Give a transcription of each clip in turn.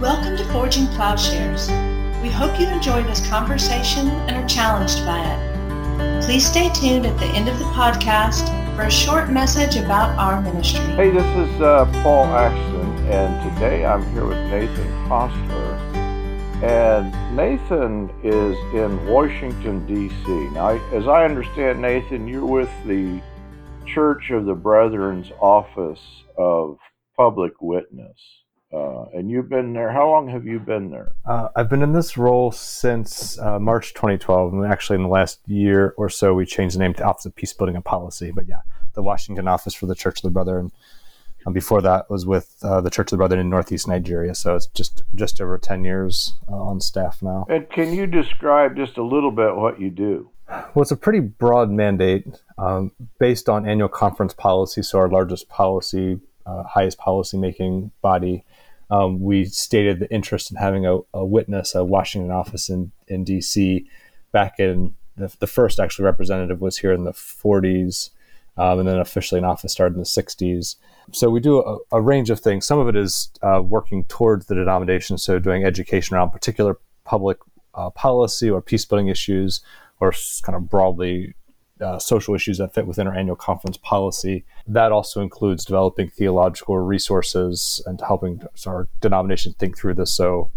Welcome to Forging Plowshares. We hope you enjoy this conversation and are challenged by it. Please stay tuned at the end of the podcast for a short message about our ministry. Hey, this is uh, Paul Axton, and today I'm here with Nathan Hosler. And Nathan is in Washington, D.C. Now, as I understand, Nathan, you're with the Church of the Brethren's Office of Public Witness. Uh, and you've been there. How long have you been there? Uh, I've been in this role since uh, March 2012. And actually, in the last year or so, we changed the name to Office of Peace Building and Policy. But yeah, the Washington office for the Church of the Brethren. And before that was with uh, the Church of the Brethren in Northeast Nigeria. So it's just just over 10 years uh, on staff now. And can you describe just a little bit what you do? Well, it's a pretty broad mandate um, based on annual conference policy. So our largest policy, uh, highest policy making body um, we stated the interest in having a, a, witness, a Washington office in, in DC back in the, the first actually representative was here in the 40s. Um, and then officially an office started in the 60s. So we do a, a range of things. Some of it is uh, working towards the denomination, so doing education around particular public uh, policy or peace building issues, or kind of broadly uh, social issues that fit within our annual conference policy. That also includes developing theological resources and helping our denomination think through this. So,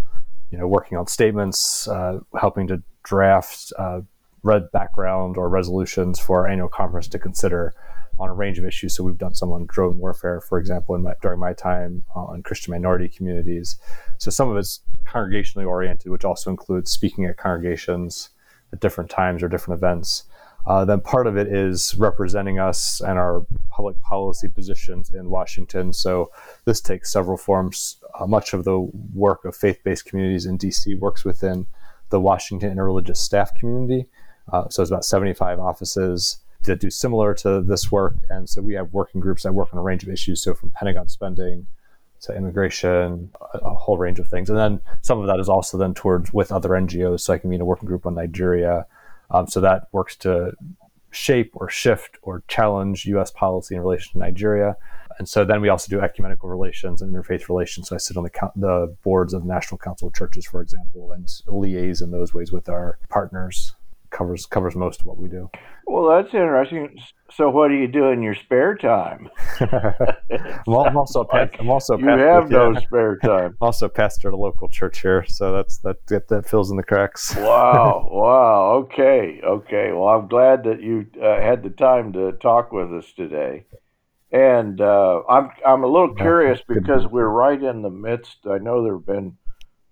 you know, working on statements, uh, helping to draft uh, red background or resolutions for our annual conference to consider on a range of issues. So we've done some on drone warfare, for example, my, during my time on Christian minority communities. So some of it's congregationally oriented, which also includes speaking at congregations at different times or different events. Uh, then part of it is representing us and our public policy positions in Washington. So this takes several forms. Uh, much of the work of faith based communities in DC works within the Washington Interreligious Staff Community. Uh, so it's about 75 offices that do similar to this work. And so we have working groups that work on a range of issues. So from Pentagon spending to immigration, a, a whole range of things. And then some of that is also then towards with other NGOs. So I can be in a working group on Nigeria um, so that works to shape or shift or challenge U.S. policy in relation to Nigeria. And so then we also do ecumenical relations and interfaith relations. So I sit on the, the boards of National Council of Churches, for example, and liaise in those ways with our partners covers covers most of what we do. Well, that's interesting. So, what do you do in your spare time? I'm, also a past, I'm also you have no spare time. I'm also pastor at a local church here, so that's that that, that fills in the cracks. wow, wow. Okay, okay. Well, I'm glad that you uh, had the time to talk with us today. And uh, I'm I'm a little curious because we're right in the midst. I know there have been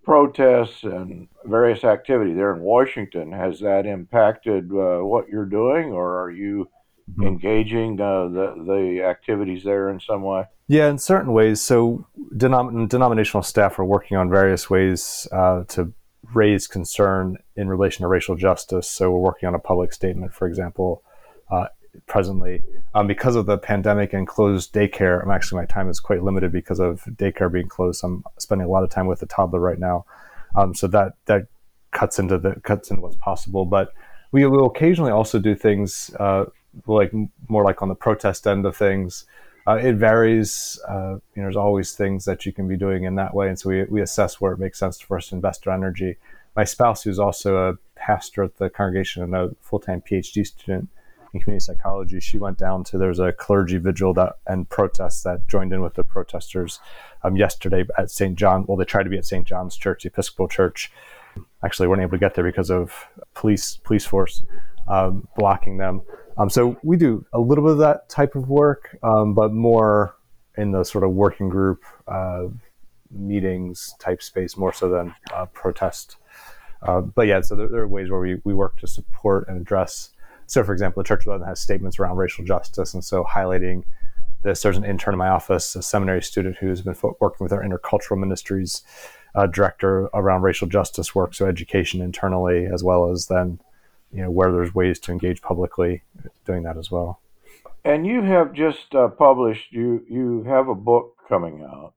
protests and various activity there in Washington. Has that impacted uh, what you're doing, or are you mm-hmm. engaging uh, the the activities there in some way? Yeah, in certain ways. So denom- denominational staff are working on various ways uh, to raise concern in relation to racial justice. So we're working on a public statement, for example, uh, presently. Um, because of the pandemic and closed daycare, I'm actually my time is quite limited because of daycare being closed. I'm spending a lot of time with the toddler right now, um, so that that cuts into the cuts into what's possible. But we will occasionally also do things uh, like more like on the protest end of things. Uh, it varies. Uh, you know, there's always things that you can be doing in that way, and so we we assess where it makes sense for us to invest our energy. My spouse, who's also a pastor at the congregation and a full time PhD student in community psychology, she went down to there's a clergy vigil that and protests that joined in with the protesters um, yesterday at St. John. Well, they tried to be at St. John's Church, the Episcopal Church. Actually, weren't able to get there because of police police force um, blocking them. Um, so we do a little bit of that type of work, um, but more in the sort of working group uh, meetings type space, more so than uh, protest. Uh, but yeah, so there, there, are ways where we, we work to support and address so, for example, the Church of England has statements around racial justice, and so highlighting this. There's an intern in my office, a seminary student who's been working with our intercultural ministries uh, director around racial justice work, so education internally, as well as then, you know, where there's ways to engage publicly, doing that as well. And you have just uh, published you you have a book coming out,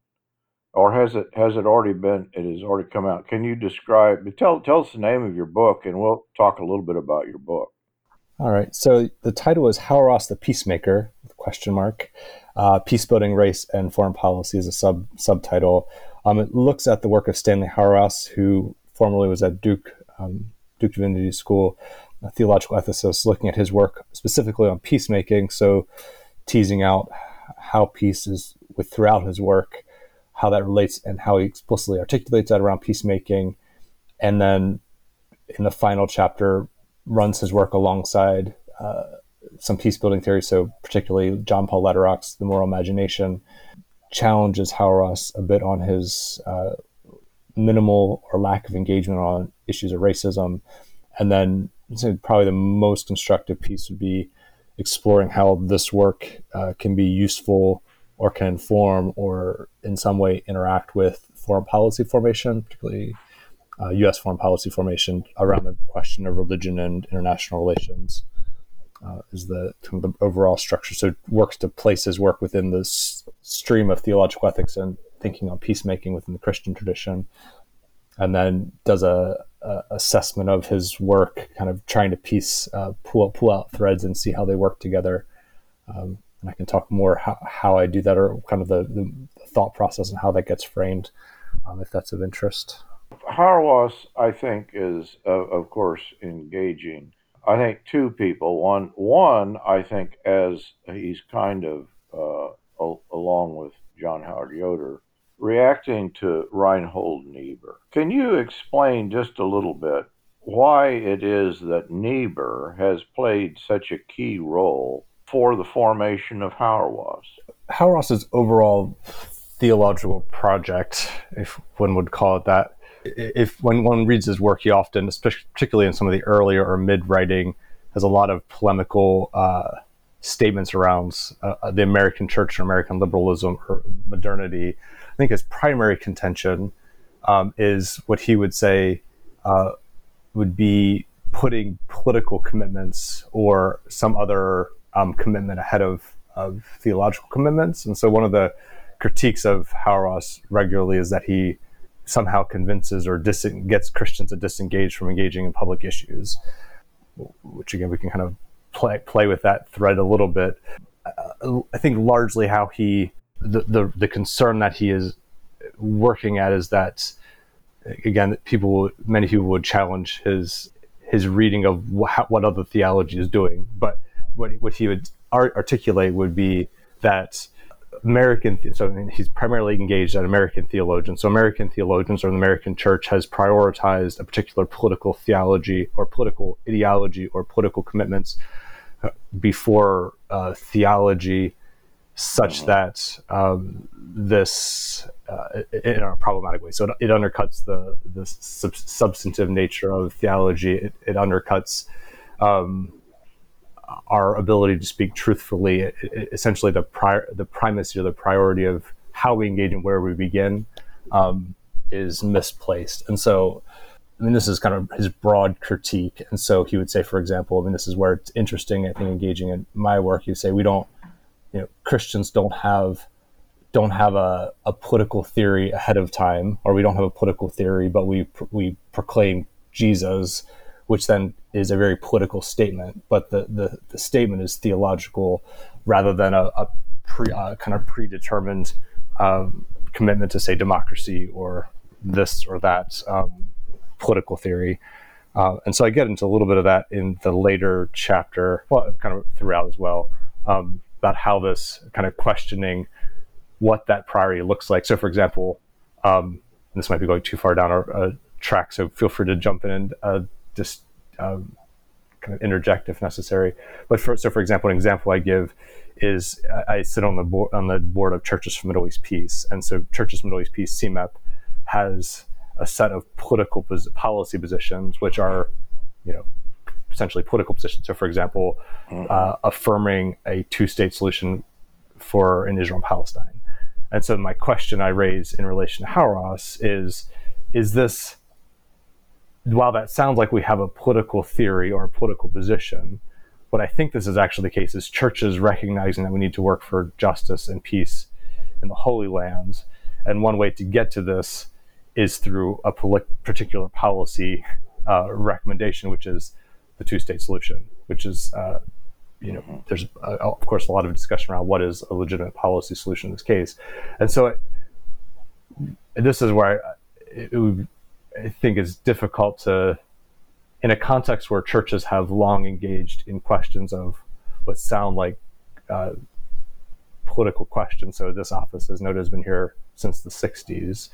or has it has it already been? It has already come out. Can you describe? Tell tell us the name of your book, and we'll talk a little bit about your book. All right. So the title is Hauerwas the Peacemaker? Question mark. uh, Peace Building, Race, and Foreign Policy is a sub subtitle. Um, it looks at the work of Stanley Hauerwas, who formerly was at Duke um, Duke Divinity School, a theological ethicist, looking at his work specifically on peacemaking. So, teasing out how peace is with throughout his work, how that relates, and how he explicitly articulates that around peacemaking, and then in the final chapter runs his work alongside uh, some peace building theories. So particularly John Paul Lederach's The Moral Imagination challenges Hauerwas a bit on his uh, minimal or lack of engagement on issues of racism, and then probably the most constructive piece would be exploring how this work uh, can be useful or can inform or in some way interact with foreign policy formation, particularly uh, U.S. foreign policy formation around the question of religion and international relations. Uh, is the, kind of the overall structure. So works to place his work within this stream of theological ethics and thinking on peacemaking within the Christian tradition, and then does a, a assessment of his work, kind of trying to piece uh, pull pull out threads and see how they work together. Um, and I can talk more how, how I do that, or kind of the, the thought process and how that gets framed, um, if that's of interest. Hauerwas, I think, is uh, of course engaging. I think two people. One, one, I think, as he's kind of uh, along with John Howard Yoder, reacting to Reinhold Niebuhr. Can you explain just a little bit why it is that Niebuhr has played such a key role for the formation of Hauerwas? Hauerwas's overall theological project, if one would call it that, if when one reads his work, he often, especially particularly in some of the earlier or mid writing, has a lot of polemical uh, statements around uh, the American church and American liberalism or modernity. I think his primary contention um, is what he would say uh, would be putting political commitments or some other um, commitment ahead of, of theological commitments. And so one of the critiques of Hauerwas regularly is that he somehow convinces or dis- gets Christians to disengage from engaging in public issues, which again we can kind of play play with that thread a little bit. I think largely how he the, the the concern that he is working at is that again people many people would challenge his his reading of wh- what other theology is doing, but what what he would articulate would be that American, so he's primarily engaged at American theologians. So American theologians or the American church has prioritized a particular political theology or political ideology or political commitments uh, before uh, theology, such mm-hmm. that um, this, uh, in a problematic way, so it, it undercuts the the sub- substantive nature of theology. It, it undercuts. Um, our ability to speak truthfully, essentially the pri- the primacy or the priority of how we engage and where we begin um, is misplaced. And so, I mean, this is kind of his broad critique. And so he would say, for example, I mean, this is where it's interesting. I think engaging in my work, you say we don't, you know, Christians don't have don't have a, a political theory ahead of time, or we don't have a political theory, but we we proclaim Jesus which then is a very political statement. But the, the, the statement is theological rather than a, a pre, uh, kind of predetermined um, commitment to, say, democracy or this or that um, political theory. Uh, and so I get into a little bit of that in the later chapter, well, kind of throughout as well, um, about how this kind of questioning what that priority looks like. So, for example, um, this might be going too far down our uh, track, so feel free to jump in and uh, just um, kind of interject if necessary. But for, so, for example, an example I give is I, I sit on the board on the board of Churches for Middle East Peace, and so Churches for Middle East Peace (CMEP) has a set of political pos- policy positions, which are, you know, essentially political positions. So, for example, mm-hmm. uh, affirming a two-state solution for in Israel and Palestine. And so, my question I raise in relation to Hauerwas is: Is this while that sounds like we have a political theory or a political position, what I think this is actually the case is churches recognizing that we need to work for justice and peace in the Holy Lands. And one way to get to this is through a particular policy uh, recommendation, which is the two state solution, which is, uh, you know, there's uh, of course a lot of discussion around what is a legitimate policy solution in this case, and so this is where I, it would, I think it's difficult to, in a context where churches have long engaged in questions of what sound like uh, political questions. So this office, as noted, has been here since the '60s.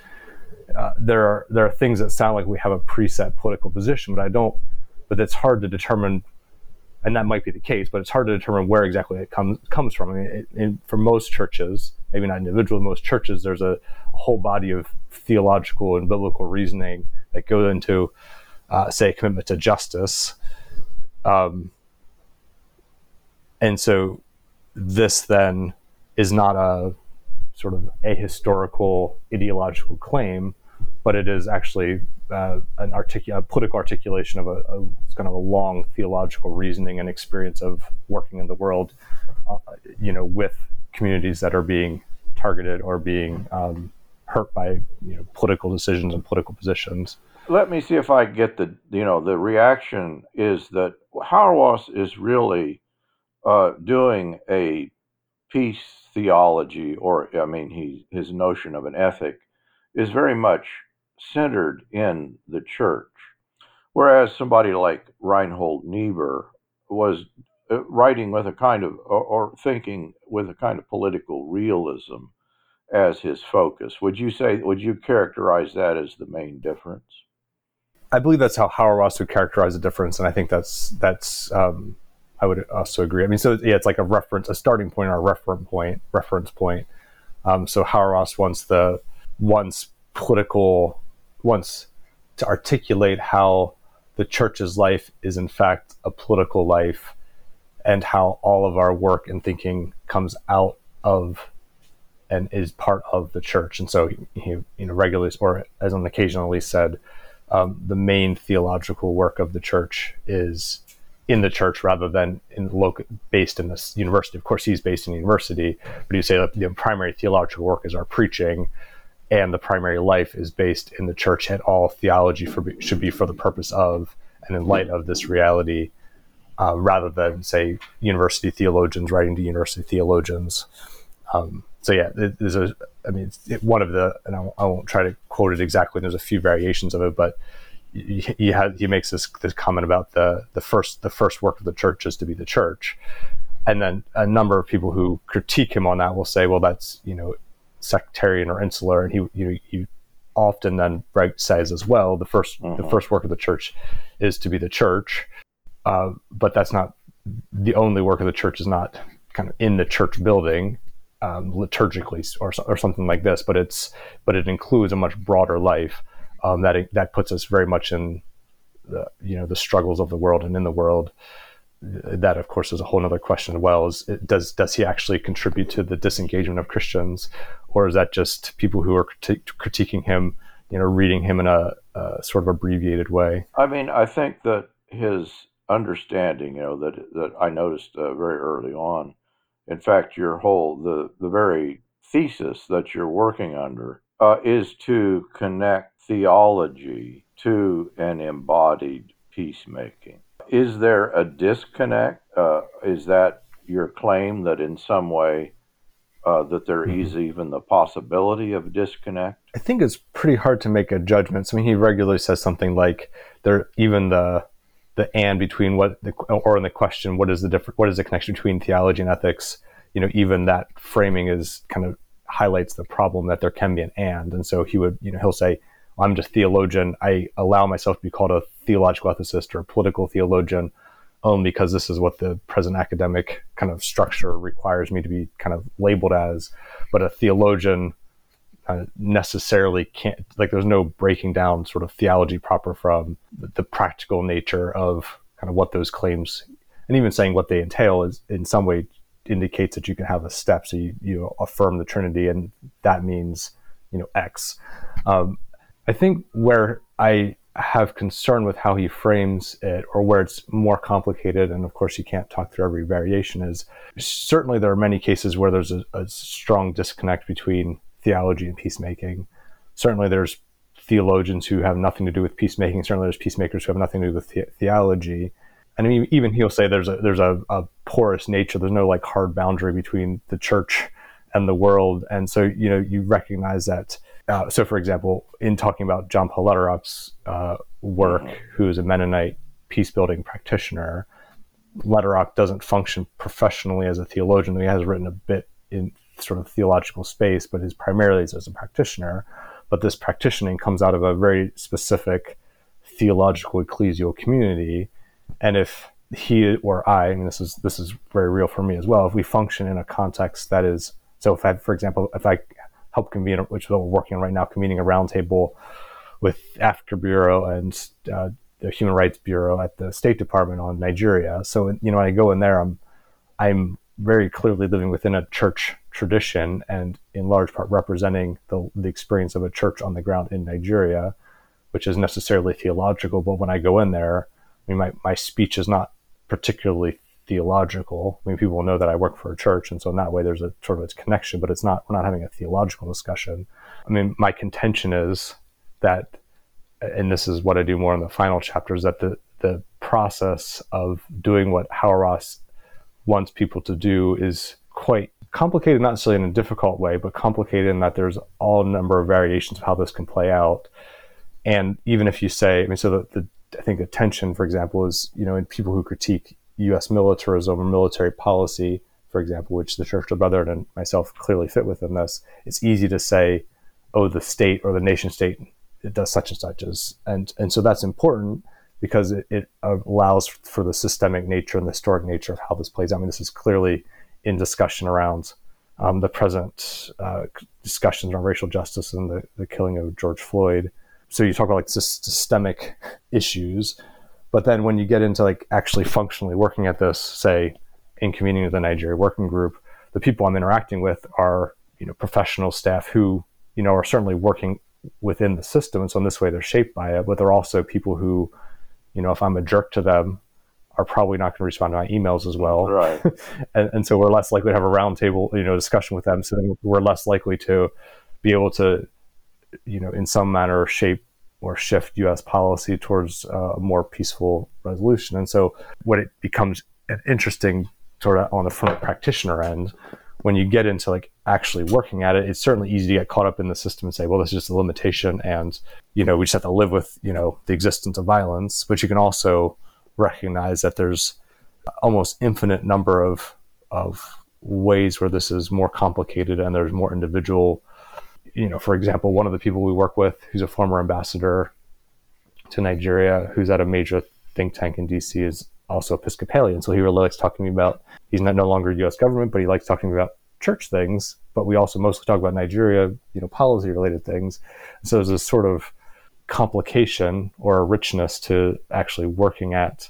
Uh, there are there are things that sound like we have a preset political position, but I don't. But it's hard to determine and that might be the case, but it's hard to determine where exactly it comes comes from. I mean, it, it, for most churches, maybe not individual, most churches, there's a, whole body of theological and biblical reasoning that go into, uh, say, commitment to justice, um, and so this then is not a sort of ahistorical ideological claim, but it is actually uh, an articu- a political articulation of a, a, kind of a long theological reasoning and experience of working in the world, uh, you know, with communities that are being targeted or being um, hurt by you know political decisions and political positions. Let me see if I get the you know the reaction is that Hauerwas is really uh, doing a peace theology, or I mean, he his notion of an ethic is very much centered in the church. Whereas somebody like Reinhold Niebuhr was uh, writing with a kind of, or, thinking with a kind of political realism as his focus. Would you say, would you characterize that as the main difference? I believe that's how Hauerwas would characterize the difference, and I think that's that's um, I would also agree. I mean, so yeah, it's like a reference, a starting point, or a reference point, reference point. Um, so Hauerwas wants the wants political wants to articulate how the church's life is in fact a political life and how all of our work and thinking comes out of and is part of the church. And so he, he you know, regularly, or as on occasion at least said, um, the main theological work of the church is in the church rather than in local, based in this university. Of course, he's based in the university, but you say that the primary theological work is our preaching, and the primary life is based in the church and all theology for, should be for the purpose of and in light of this reality uh, rather than say university theologians writing to university theologians. Um, so yeah there's a i mean it, one of the and I won't, I won't, try to quote it exactly there's a few variations of it but he, he, he makes this this comment about the the first the first work of the church is to be the church. And then a number of people who critique him on that will say well that's you know sectarian or insular, and he you he often then says as well the 1st the uh-huh. first work of the church is to be the church, uh, but that's not the only work of the church is not kind of in the church building um, liturgically or or something like this, but it's but it includes a much broader life um, that that puts us very much in the you know the struggles of the world and in the world. That of course is a whole other question as well is it, does does he actually contribute to the disengagement of christians or is that just people who are criti- critiquing him you know reading him in a, a, sort of abbreviated way i mean i think that his understanding you know that that i noticed uh, very early on in fact your whole the the very thesis that you're working under uh, is to connect theology to an embodied peacemaking is there a disconnect? Uh, is that your claim that in some way uh, that there mm-hmm. is even the possibility of disconnect? I think it's pretty hard to make a judgment. So, I mean, he regularly says something like, "There, even the the and between what the or in the question, what is the different, what is the connection between theology and ethics? You know, even that framing is kind of highlights the problem that there can be an and, and so he would, you know, he'll say, I'm just theologian. I allow myself to be called a theological ethicist or a political theologian only because this is what the present academic kind of structure requires me to be kind of labeled as. But a theologian uh, necessarily can't, like, there's no breaking down sort of theology proper from the, practical nature of kind of what those claims and even saying what they entail is in some way indicates that you can have a step. So you, you affirm the Trinity, and that means, you know, X. Um, I think where I have concern with how he frames it or where it's more complicated and of course you can't talk through every variation is certainly there are many cases where there's a, a strong disconnect between theology and peacemaking certainly there's theologians who have nothing to do with peacemaking certainly there's peacemakers who have nothing to do with the- theology and even he'll say there's a there's a, a porous nature. There's no like hard boundary between the church and the world, and so you know you recognize that. Uh, so, for example, in talking about John Paul Lederach's uh, work, mm-hmm. who is a Mennonite peace building practitioner, Lederach doesn't function professionally as a theologian. He has written a bit in sort of theological space, but is primarily is as a practitioner. But this practicing comes out of a very specific theological ecclesial community and if he or I, I mean, this is this is very real for me as well. If we function in a context that is, so if I, for example, if I help convene, which is what we're working on right now, convening a roundtable with Africa Bureau and uh, the Human Rights Bureau at the State Department on Nigeria. So you know, when I go in there, I'm I'm very clearly living within a church tradition and in large part representing the, the experience of a church on the ground in Nigeria, which is necessarily theological. But when I go in there, I mean, my, my speech is not particularly theological. I mean, people know that I work for a church, and so in that way, there's a sort of a connection. But it's not. We're not having a theological discussion. I mean, my contention is that, and this is what I do more in the final chapters, that the the process of doing what Hauerwas wants people to do is quite complicated, not necessarily in a difficult way, but complicated in that there's all number of variations of how this can play out. And even if you say, I mean, so the, the I think attention, for example, is you know in people who critique U.S. militarism or military policy, for example, which the Church of the Brethren and myself clearly fit within this. It's easy to say, "Oh, the state or the nation state it does such and such as," and and so that's important because it, it allows for the systemic nature and the historic nature of how this plays out. I mean, this is clearly in discussion around um, the present uh, discussions around racial justice and the, the killing of George Floyd so you talk about like systemic issues but then when you get into like actually functionally working at this say in convening with the nigeria working group the people i'm interacting with are you know professional staff who you know are certainly working within the system. And so in this way they're shaped by it but they're also people who you know if i'm a jerk to them are probably not going to respond to my emails as well. Right. And, and so we're less likely to have a roundtable you know discussion with them. So we're less likely to be able to you know, in some manner shape or shift U.S. policy towards uh, a more peaceful resolution. And so, what it becomes interesting, sort of on the front practitioner end, when you get into like actually working at it, it's certainly easy to get caught up in the system and say, well, this is just a limitation, and you know, we just have to live with you know the existence of violence. But you can also recognize that there's almost infinite number of of ways where this is more complicated and there's more individual you know, for example, one of the people we work with, who's a former ambassador to Nigeria, who's at a major think tank in DC, is also Episcopalian. So he really likes talking to me about. He's not no longer U.S. government, but he likes talking about church things. But we also mostly talk about Nigeria, you know, policy related things. So there's this sort of complication or richness to actually working at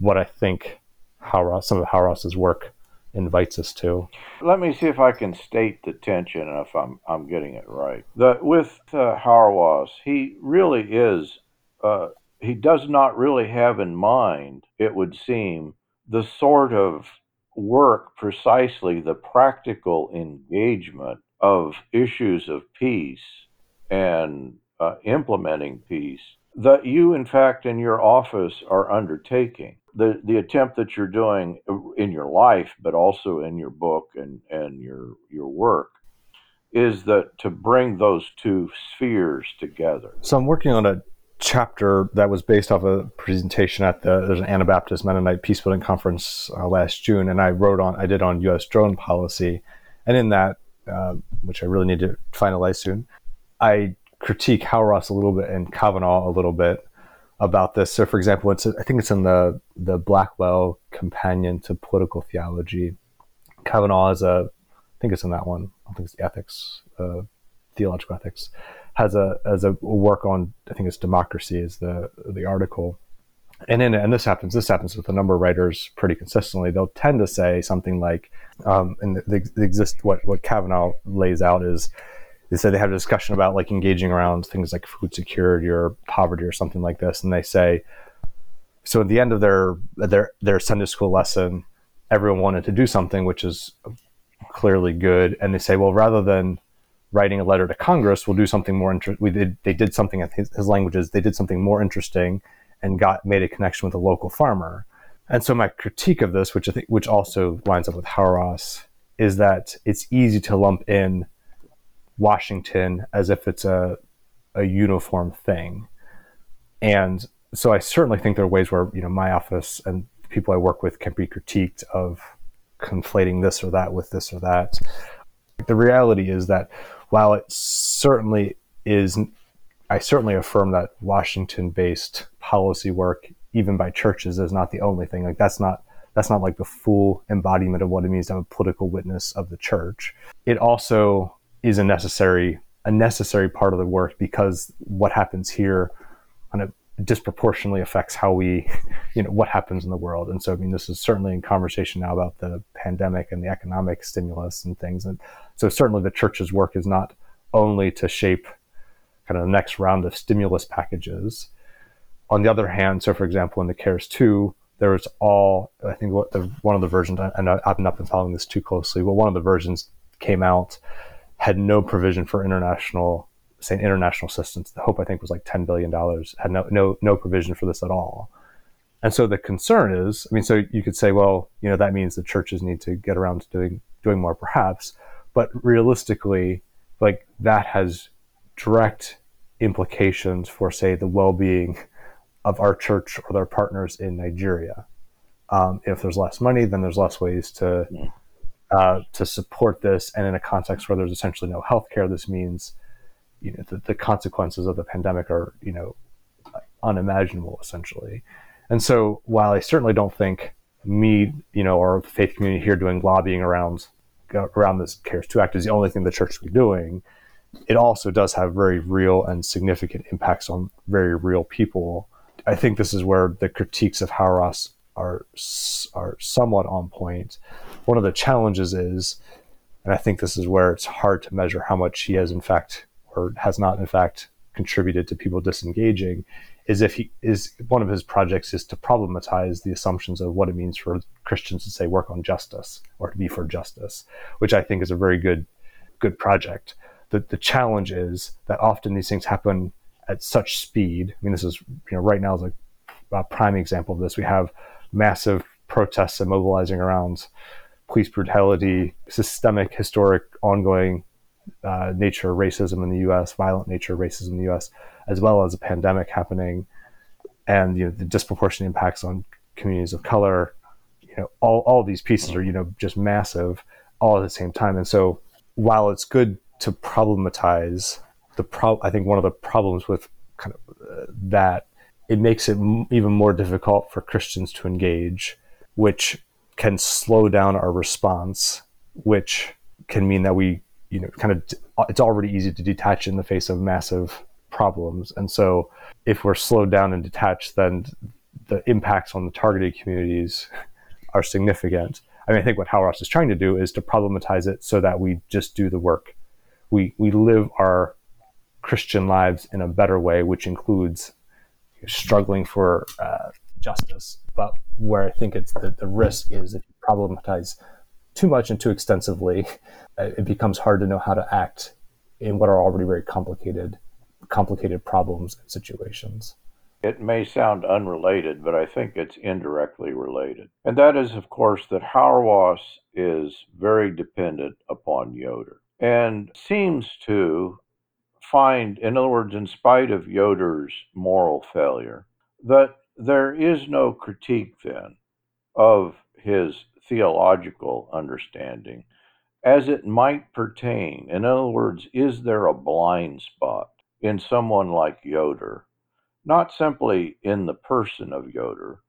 what I think some of Hauerwas's work invites us to. Let me see if I can state the tension and if I'm I'm getting it right. The, with uh, he really is. Uh, he does not really have in mind, it would seem, the sort of work precisely the practical engagement of issues of peace and uh, implementing peace that you, in fact, in your office are undertaking the the attempt that you're doing in your life, but also in your book and and your your work, is that to bring those two spheres together. So I'm working on a chapter that was based off a presentation at the there's an Anabaptist Mennonite Peacebuilding Conference uh, last June, and I wrote on I did on U.S. drone policy, and in that, uh, which I really need to finalize soon, I critique Hauerwas a little bit and Cavanaugh a little bit about this. So, for example, it's I think it's in the the Blackwell Companion to Political Theology. Cavanaugh is a, I think it's in that one. I think it's the ethics, uh, theological ethics, has a as a work on. I think it's democracy is the the article, and in and this happens. This happens with a number of writers pretty consistently. They'll tend to say something like, um, and the, the exist what what Cavanaugh lays out is they said they had a discussion about like engaging around things like food security or poverty or something like this, and they say, so at the end of their their their Sunday school lesson, everyone wanted to do something which is clearly good, and they say, well, rather than writing a letter to Congress, we'll do something more interesting. We did they did something. His, his languages they did something more interesting, and got made a connection with a local farmer. And so my critique of this, which I think, which also lines up with Hauerwas, is that it's easy to lump in Washington as if it's a a uniform thing. And so I certainly think there are ways where you know my office and people I work with can be critiqued of conflating this or that with this or that. The reality is that while it certainly is, I certainly affirm that Washington based policy work, even by churches, is not the only thing. Like that's not that's not like the full embodiment of what it means to have a political witness of the church. It also is a necessary a necessary part of the work because what happens here kind of disproportionately affects how we, you know, what happens in the world. And so, I mean, this is certainly in conversation now about the pandemic and the economic stimulus and things. And so, certainly, the church's work is not only to shape kind of the next round of stimulus packages. On the other hand, so for example, in the CARES 2, there was all, I think what the, one of the versions, and I've not been following this too closely, but one of the versions came out had no provision for international, say, international assistance. The hope I think was like ten billion dollars. Had no no no provision for this at all. And so the concern is, I mean, so you could say, well, you know, that means the churches need to get around to doing doing more, perhaps. But realistically, like that has direct implications for, say, the well-being of our church or their partners in Nigeria. Um, if there's less money, then there's less ways to yeah uh, to support this. And in a context where there's essentially no healthcare, this means you know the, the consequences of the pandemic are you know unimaginable essentially. And so while I certainly don't think me, you know, or the faith community here doing lobbying around around this CARES 2 Act is the only thing the church should be doing, it also does have very real and significant impacts on very real people. I think this is where the critiques of Hauerwas are are somewhat on point. One of the challenges is, and I think this is where it's hard to measure how much he has in fact or has not in fact contributed to people disengaging, is if he is one of his projects is to problematize the assumptions of what it means for Christians to say work on justice or to be for justice, which I think is a very good good project. The the challenge is that often these things happen at such speed. I mean, this is you know right now is a, a prime example of this. We have massive protests and mobilizing around police brutality, systemic, historic, ongoing uh, nature racism in the U.S., violent nature racism in the U.S., as well as a pandemic happening, and you know the disproportionate impacts on communities of color. You know, all all these pieces are you know just massive, all at the same time. And so, while it's good to problematize the pro, I think one of the problems with kind of uh, that it makes it m- even more difficult for Christians to engage, which can slow down our response, which can mean that we, you know, kind of, it's already easy to detach in the face of massive problems. And so if we're slowed down and detached, then the impacts on the targeted communities are significant. I mean, I think what Hauerwas is trying to do is to problematize it so that we just do the work. We, we live our Christian lives in a better way, which includes struggling for uh, justice. But where I think it's the, the risk is if you problematize too much and too extensively, uh, it becomes hard to know how to act in what are already very complicated, complicated problems and situations. It may sound unrelated, but I think it's indirectly related. And that is, of course, that Hauerwas is very dependent upon Yoder and seems to find, in other words, in spite of Yoder's moral failure, that there is no critique then of his theological understanding as it might pertain. In other words, is there a blind spot in someone like Yoder? Not simply in the person of Yoder,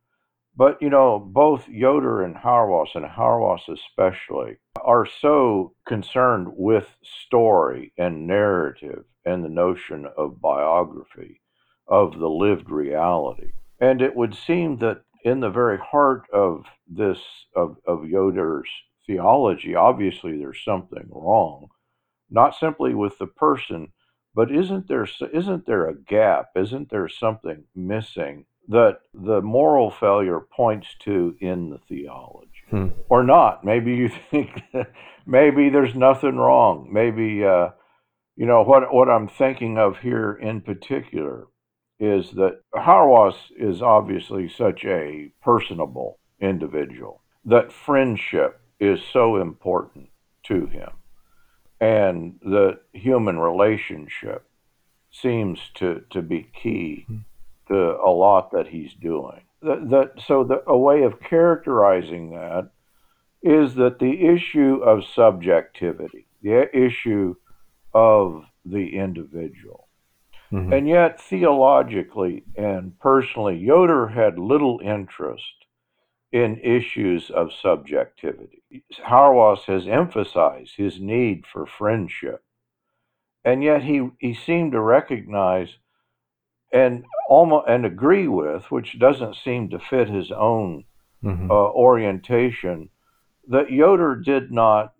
but you know, both Yoder and Hauerwas, and Hauerwas especially, are so concerned with story and narrative and the notion of biography, of the lived reality. And it would seem that in the very heart of this of, of Yoder's theology, obviously there's something wrong, not simply with the person, but isn't there isn't there a gap? Isn't there something missing that the moral failure points to in the theology? Hmm. Or not. Maybe you think maybe there's nothing wrong. Maybe uh, you know what what I'm thinking of here in particular is that Hauerwas is obviously such a personable individual, that friendship is so important to him, and the human relationship seems to, to be key hmm. to a lot that he's doing. That, that so the, a way of characterizing that is that the issue of subjectivity, the issue of the individual, mm-hmm. and yet theologically and personally, Yoder had little interest in issues of subjectivity. Hauerwas has emphasized his need for friendship and yet he he seemed to recognize and almost and agree with, which doesn't seem to fit his own mm-hmm. uh, orientation, that Yoder did not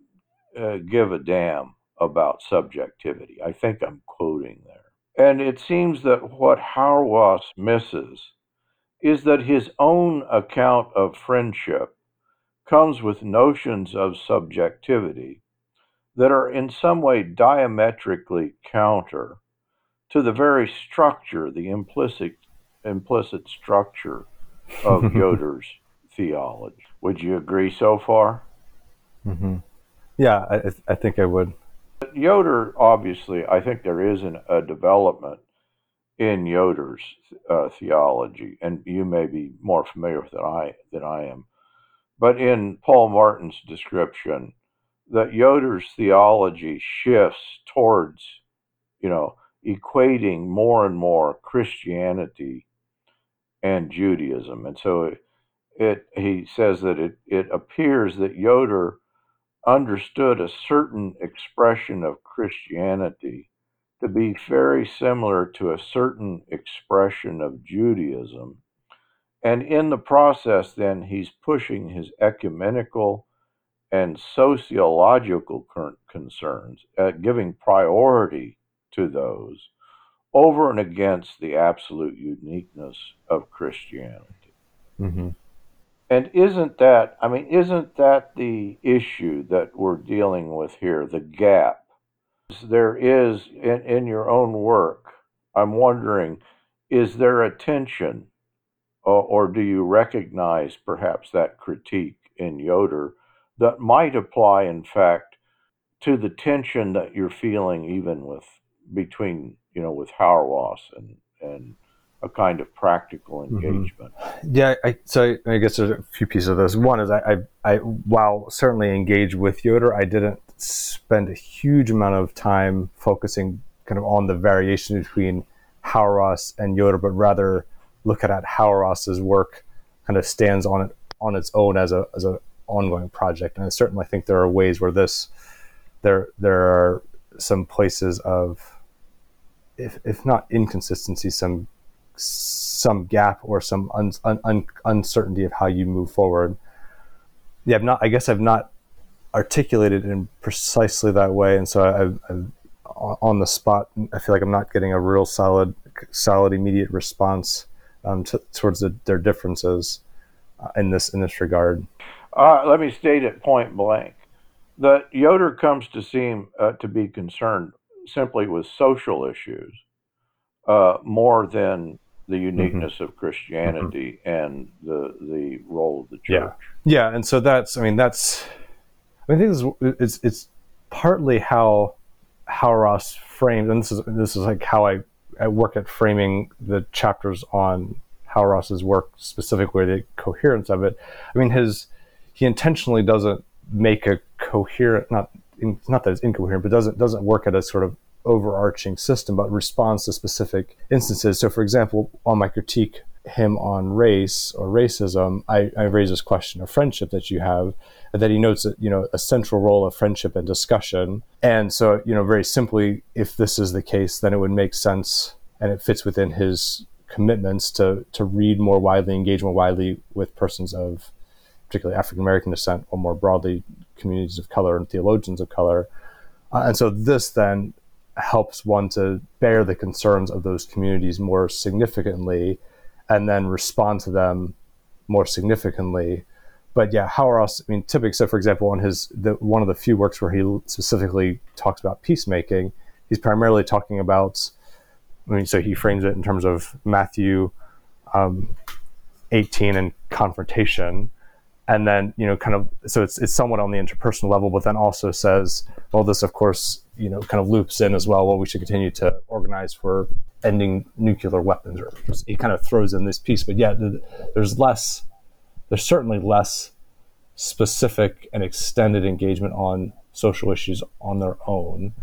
uh, give a damn about subjectivity. I think I'm quoting. And it seems that what Hauerwas misses is that his own account of friendship comes with notions of subjectivity that are in some way diametrically counter to the very structure, the implicit implicit structure of Yoder's theology. Would you agree so far? Mm-hmm. Yeah, I, I, think I would. Yoder, obviously, I think there is an, a development in Yoder's uh, theology, and you may be more familiar with it than I than I am. But in Paul Martens' description that Yoder's theology shifts towards, you know, equating more and more Christianity and Judaism. And so it, it he says that it, it appears that Yoder understood a certain expression of Christianity to be very similar to a certain expression of Judaism. And in the process, then, he's pushing his ecumenical and sociological concerns, uh, giving priority to those over and against the absolute uniqueness of Christianity. Mm-hmm. And isn't that, I mean, isn't that the issue that we're dealing with here, the gap? There is, in, in your own work, I'm wondering, is there a tension, or, or do you recognize perhaps that critique in Yoder that might apply, in fact, to the tension that you're feeling even with between you know with Hauerwas and and a kind of practical mm-hmm. engagement. Mm-hmm. Yeah, I, so I guess there's a few pieces of this. One is I, I, I, while certainly engaged with Yoder, I didn't spend a huge amount of time focusing kind of on the variation between Hauerwas and Yoder, but rather look at Hauerwas's work kind of stands on it on its own as a as a ongoing project. And I certainly think there are ways where this there there are some places of if, if not inconsistency, some some gap or some un, un, un, uncertainty of how you move forward. Yeah, I've not. I guess I've not articulated in precisely that way, and so I, I, on the spot, I feel like I'm not getting a real solid, solid immediate response um, to, towards the, their differences uh, in this in this regard. Uh, let me state it point blank that Yoder comes to seem uh, to be concerned simply with social issues uh, more than the mm-hmm. uniqueness mm-hmm. of Christianity mm-hmm. and the the role of the church. Yeah, yeah, and so that's I mean that's I think this is, it's it's partly how Hauerwas framed, and this is this is like how I, I work at framing the chapters on Hauerwas's work specifically the coherence of it. I mean his he intentionally doesn't make a coherent not not that it's incoherent, but doesn't doesn't work at a sort of overarching system, but responds to specific instances. So, for example, on my critique him on race or racism, I, I raise this question of friendship that you have, that he notes that you know a central role of friendship and discussion. And so, you know, very simply, if this is the case, then it would make sense, and it fits within his commitments to to read more widely, engage more widely with persons of particularly African American descent, or more broadly, communities of color and theologians of color. Uh, and so this then helps one to bear the concerns of those communities more significantly and then respond to them more significantly. But yeah, Hauerwas, I mean, typically, so for example, on his, the, one of the few works where he specifically talks about peacemaking, he's primarily talking about, I mean, so he frames it in terms of Matthew um, 18 and confrontation and then you know kind of so it's it's somewhat on the interpersonal level but then also says well this of course you know kind of loops in as well well we should continue to organize for ending nuclear weapons or he kind of throws in this piece but yeah there's less there's certainly less specific and extended engagement on social issues on their own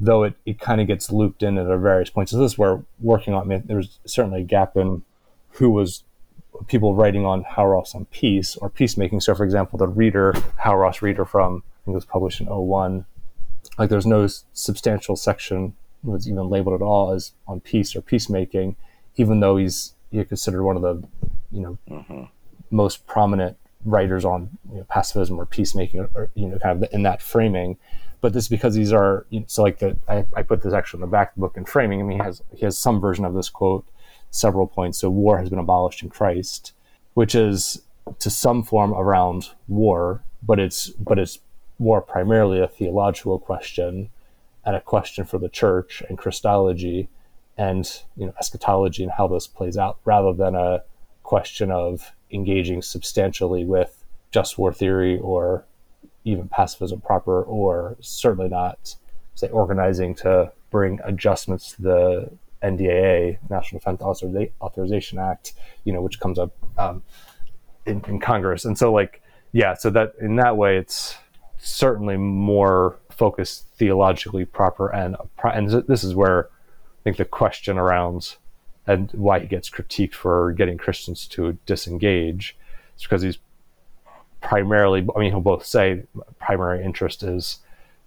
though it, it kind of gets looped in at various points. So this is where working on I mean, there's certainly a gap in Hauerwas people writing on Hauerwas on peace or peacemaking. So, for example, the reader, Hauerwas reader from, I think it was published in 01, like there's no substantial section that's even labeled at all as on peace or peacemaking, even though he's you considered one of the, you know, mm-hmm. most prominent writers on you know, pacifism or peacemaking, or, or, you know, kind of in that framing. But this is because these are you know, so like the I, I, put this actually in the back of the book in framing. I mean, he has he has some version of this quote several points. So war has been abolished in Christ, which is to some form around war, but it's but it's war primarily a theological question and a question for the church and Christology and you know eschatology and how this plays out, rather than a question of engaging substantially with just war theory or even pacifism proper, or certainly not say organizing to bring adjustments to the NDAA, National Defense Authorization Act, you know, which comes up um, in, in Congress. And so, like, yeah, so that in that way, it's certainly more focused theologically proper. And and this is where I think the question around and why he gets critiqued for getting Christians to disengage is because he's primarily, I mean, he'll both say primary interest is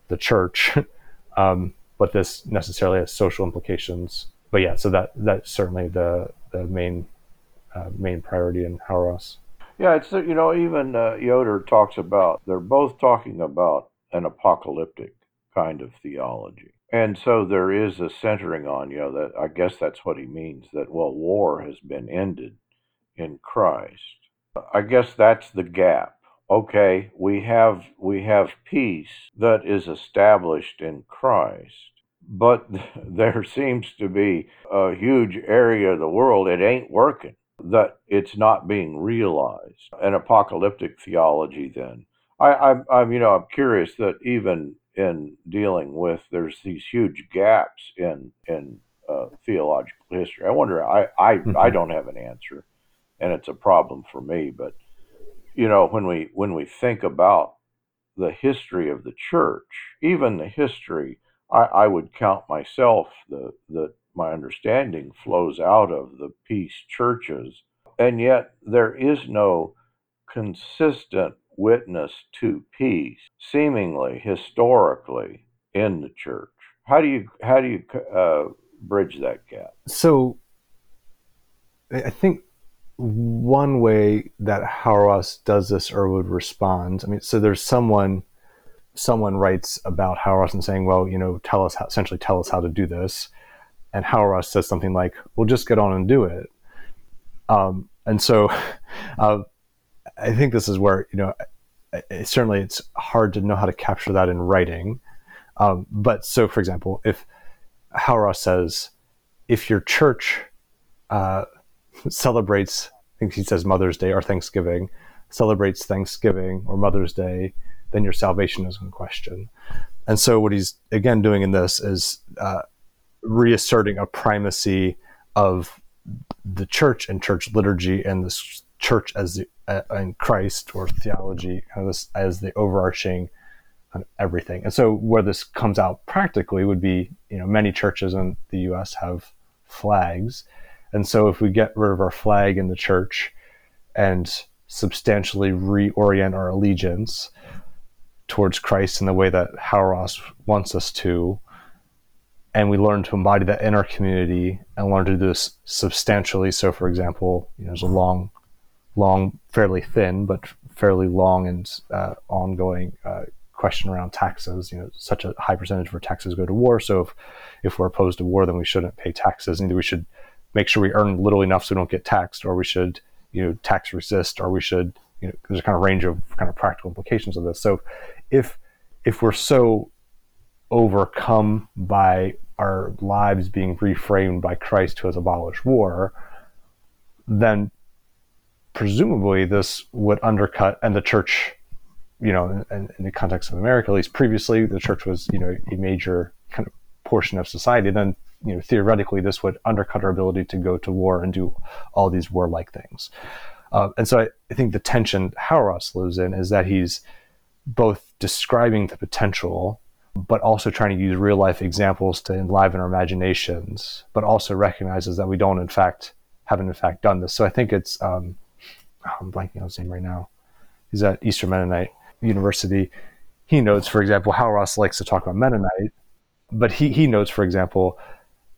the church, um, but this necessarily has social implications but yeah, so that that's certainly the the main uh, main priority in Hauerwas. Yeah, it's you know even uh, Yoder talks about they're both talking about an apocalyptic kind of theology, and so there is a centering on you know that I guess that's what he means that well war has been ended in Christ. I guess that's the gap. Okay, we have we have peace that is established in Christ but there seems to be a huge area of the world it ain't working that it's not being realized. An apocalyptic theology then. I, I'm, I'm you know i'm curious that even in dealing with there's these huge gaps in in uh, theological history. I wonder i I, mm-hmm. I don't have an answer and it's a problem for me but you know when we when we think about the history of the church even the history I, I would count myself the that my understanding flows out of the peace churches, and yet there is no consistent witness to peace, seemingly historically in the church. How do you how do you uh, bridge that gap? So, I think one way that Hauerwas does this or would respond. I mean, so there's someone someone writes about Hauerwas and saying, well, you know, tell us how, essentially tell us how to do this. And Hauerwas says something like, "We'll just get on and do it. Um, and so uh, I think this is where, you know, it, certainly it's hard to know how to capture that in writing. Um, but so, for example, if Hauerwas says, if your church uh, celebrates, I think he says Mother's Day or Thanksgiving, celebrates Thanksgiving or Mother's Day then your salvation is in question. And so, what he's again doing in this is uh, reasserting a primacy of the church and church liturgy and the church as the uh, and Christ or theology kind of this, as the overarching kind of everything. And so, where this comes out practically would be, you know, many churches in the U.S. have flags, and so if we get rid of our flag in the church and substantially reorient our allegiance, towards Christ in the way that Hauerwas wants us to, and we learn to embody that in our community and learn to do this substantially. So, for example, you know, there's a long, long, fairly thin, but fairly long and uh, ongoing uh, question around taxes. You know, such a high percentage of our taxes go to war. So, if, if we're opposed to war, then we shouldn't pay taxes. Either we should make sure we earn little enough so we don't get taxed, or we should, you know, tax resist, or we should you know, there's a kind of range of kind of practical implications of this. So if if we're so overcome by our lives being reframed by Christ who has abolished war, then presumably this would undercut, and the church, you know, in, in, the context of America, at least previously, the church was, you know, a major kind of portion of society. Then, you know, theoretically, this would undercut our ability to go to war and do all these warlike things. Uh, and so I, I, think the tension Hauerwas lives in is that he's both describing the potential, but also trying to use real life examples to enliven our imaginations, but also recognizes that we don't, in fact, haven't in fact done this. So I think it's, um, oh, I'm blanking on his name right now. He's at Eastern Mennonite University. He notes, for example, Hauerwas likes to talk about Mennonite, but he, he notes, for example,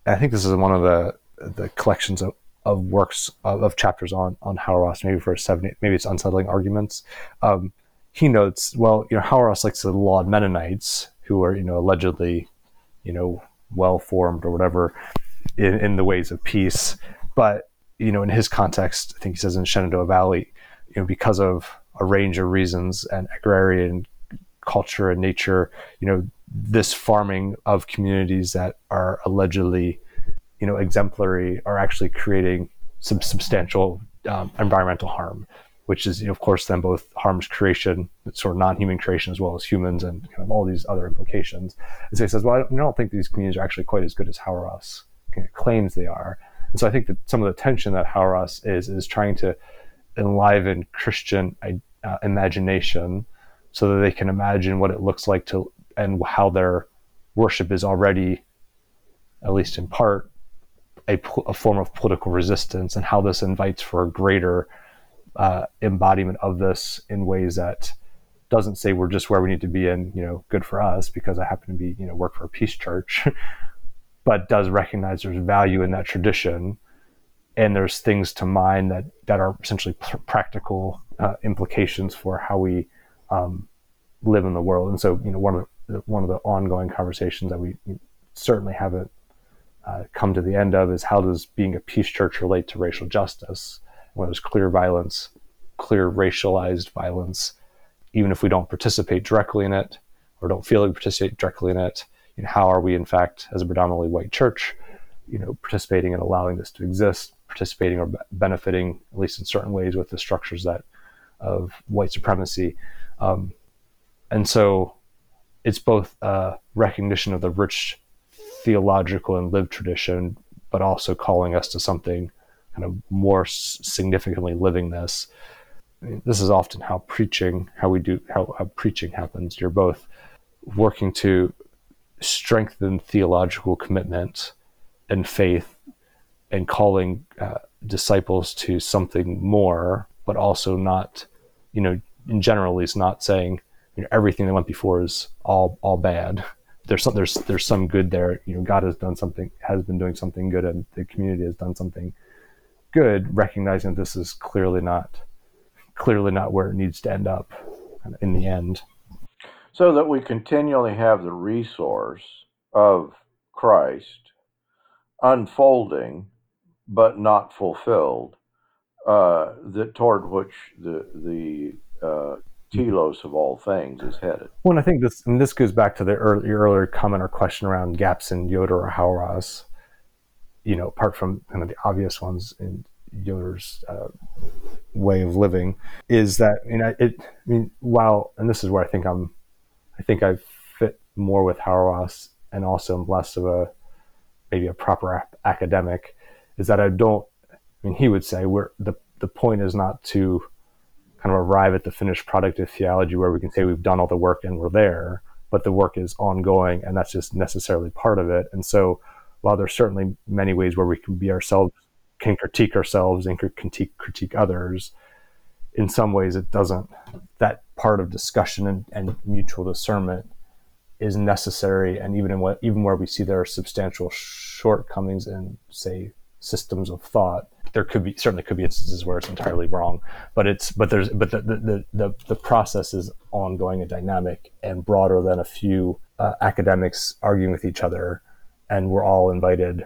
I think this is one of the the collections of, of works of, of chapters on on Hauerwas, maybe for seventy, maybe it's unsettling arguments. Um, he notes, well, you know, Hauerwas likes to laud Mennonites who are, you know, allegedly, you know, well formed or whatever in, in the ways of peace. But, you know, in his context, I think he says in Shenandoah Valley, you know, because of a range of reasons and agrarian culture and nature, you know, this farming of communities that are allegedly, you know, exemplary are actually creating some substantial um, environmental harm which is, of course, then both harms creation, sort of non-human creation, as well as humans, and kind of all these other implications. And so he says, well, I don't, I don't think these communities are actually quite as good as Hauerwas claims they are. And so I think that some of the tension that Hauerwas is is trying to enliven Christian uh, imagination so that they can imagine what it looks like to and how their worship is already, at least in part, a, a form of political resistance, and how this invites for a greater uh, embodiment of this in ways that doesn't say we're just where we need to be and you know good for us because I happen to be you know work for a peace church, but does recognize there's value in that tradition, and there's things to mind that that are essentially pr- practical uh, implications for how we um, live in the world. And so you know one of the one of the ongoing conversations that we certainly haven't uh, come to the end of is how does being a peace church relate to racial justice? When there's clear violence, clear racialized violence, even if we don't participate directly in it or don't feel like we participate directly in it, you know, how are we in fact as a predominantly white church, you know, participating and allowing this to exist, participating or benefiting at least in certain ways with the structures that of white supremacy, um, and so it's both a recognition of the rich theological and lived tradition, but also calling us to something kind of more significantly living this. This is often how preaching, how we do, how, how preaching happens. You're both working to strengthen theological commitment and faith and calling uh, disciples to something more, but also not, you know, in general, least not saying, you know, everything that went before is all, all bad. There's some, there's, there's some good there. You know, God has done something, has been doing something good and the community has done something good, recognizing this is clearly not clearly not where it needs to end up in the end. So that we continually have the resource of Christ unfolding but not fulfilled, uh, that toward which the the uh, telos of all things is headed. Well, and I think this and this goes back to the early, earlier comment or question around gaps in Yoder or Hauerwas you know, apart from kind of the obvious ones in Yoder's uh, way of living, is that you know, it. I mean, while and this is where I think I'm, I think I fit more with Hauerwas and also am less of a maybe a proper academic, is that I don't. I mean, he would say we're the the point is not to kind of arrive at the finished product of theology where we can say we've done all the work and we're there, but the work is ongoing and that's just necessarily part of it. And so while there's certainly many ways where we can be ourselves, can critique ourselves and critique critique others, in some ways it doesn't. That part of discussion and, and mutual discernment is necessary, and even in what even where we see there are substantial shortcomings in, say, systems of thought, there could be certainly could be instances where it's entirely wrong. But it's but there's but the the the, the process is ongoing and dynamic and broader than a few uh, academics arguing with each other and we're all invited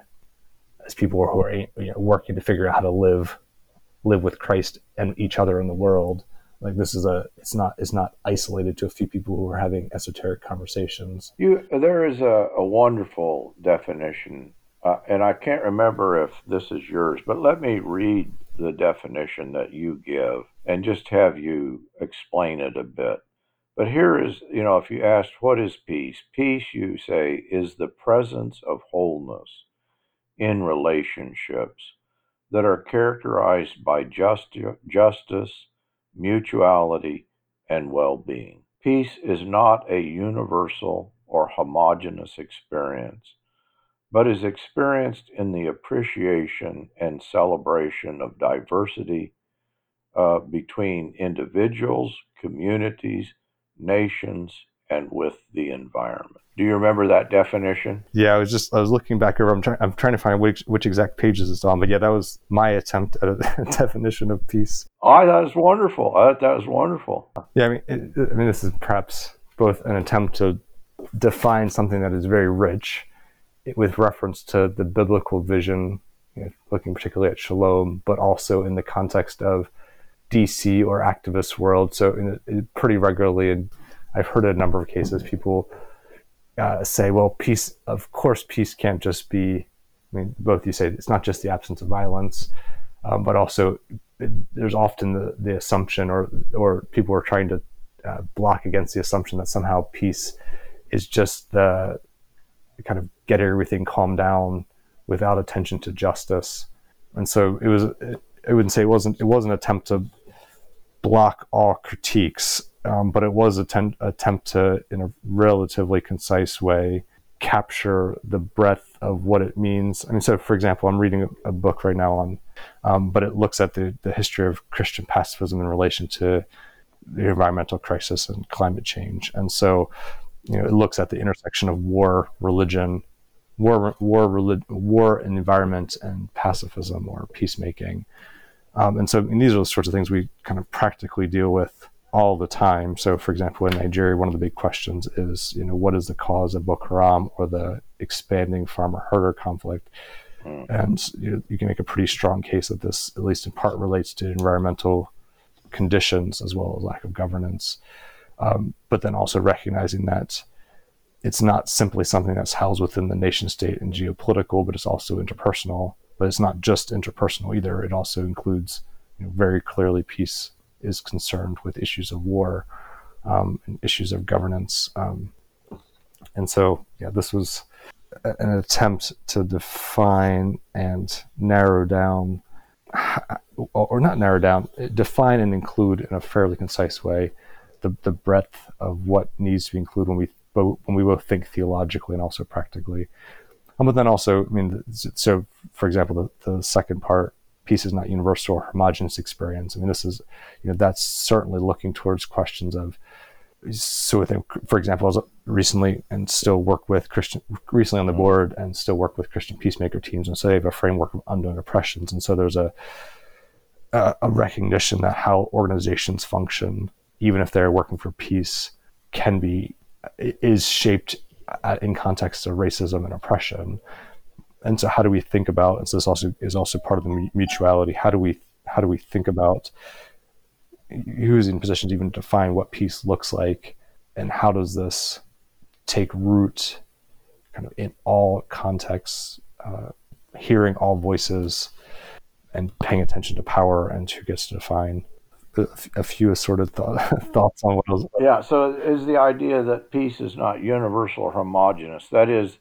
as people who are you know, working to figure out how to live live with Christ and each other in the world. Like this is a it's not it's not isolated to a few people who are having esoteric conversations. You there is a, a wonderful definition uh, and I can't remember if this is yours, but let me read the definition that you give and just have you explain it a bit. But here is, you know, if you asked, what is peace? Peace, you say, is the presence of wholeness in relationships that are characterized by just, justice, mutuality, and well being. Peace is not a universal or homogeneous experience, but is experienced in the appreciation and celebration of diversity uh, between individuals, communities, nations, and with the environment. Do you remember that definition? Yeah, I was just I was looking back over. I'm trying I'm trying to find which which exact pages it's on, but yeah, that was my attempt at a definition of peace. Oh, that was wonderful. I thought that was wonderful. Yeah, I mean, it, I mean, this is perhaps both an attempt to define something that is very rich, with reference to the biblical vision, you know, looking particularly at shalom, but also in the context of DC or activist world. So, in, in pretty regularly, and I've heard a number of cases, people uh, say, well, peace, of course, peace can't just be, I mean, both you say it's not just the absence of violence, um, but also it, there's often the, the assumption or, or people are trying to uh, block against the assumption that somehow peace is just the kind of get everything calmed down without attention to justice. And so it was, I wouldn't say it wasn't, it was an attempt to block all critiques um, but it was an attempt to, in a relatively concise way, capture the breadth of what it means. I mean, so for example, I'm reading a, a book right now on, um, but it looks at the, the history of Christian pacifism in relation to the environmental crisis and climate change. And so, you know, it looks at the intersection of war, religion, war, war, relig- war, and environment, and pacifism or peacemaking. Um, and so, and these are the sorts of things we kind of practically deal with all the time. So, for example, in Nigeria, one of the big questions is, you know, what is the cause of Boko Haram or the expanding farmer-herder conflict? Mm. And you, know, you can make a pretty strong case that this, at least in part, relates to environmental conditions as well as lack of governance. Um, but then also recognizing that it's not simply something that's housed within the nation state and geopolitical, but it's also interpersonal. But it's not just interpersonal either. It also includes you know, very clearly peace is concerned with issues of war um, and issues of governance. Um, and so, yeah, this was an attempt to define and narrow down, or not narrow down, define and include in a fairly concise way the, the breadth of what needs to be included when we when we both think theologically and also practically. Um, but then also, I mean, so for example, the, the second part peace is not universal or homogenous experience. I mean, this is, you know, that's certainly looking towards questions of, so think, for example, I was recently and still work with Christian, recently on the board and still work with Christian peacemaker teams. And so they have a framework of undoing oppressions. And so there's a, a, a recognition that how organizations function, even if they're working for peace, can be, is shaped in context of racism and oppression. And so how do we think about and so this also is also part of the mutuality how do we how do we think about who's in position to even define what peace looks like? And how does this take root kind of in all contexts uh, hearing all voices and paying attention to power and who gets to define a few assorted th- thoughts on what was yeah so is the idea that peace is not universal or homogenous that is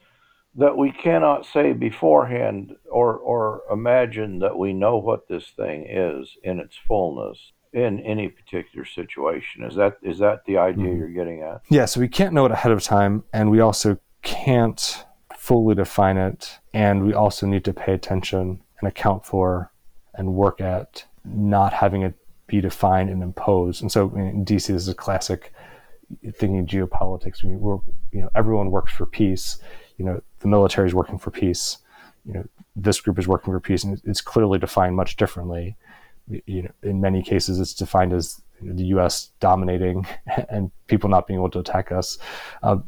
that we cannot say beforehand or or imagine that we know what this thing is in its fullness in any particular situation. Is that is that the idea mm-hmm. you're getting at? Yeah, so we can't know it ahead of time and we also can't fully define it and we also need to pay attention and account for and work at not having it be defined and imposed. And so in DC this is a classic thinking geopolitics. We, we're, you know, everyone works for peace you know the military is working for peace you know this group is working for peace and it's clearly defined much differently you know in many cases it's defined as the US dominating and people not being able to attack us uh,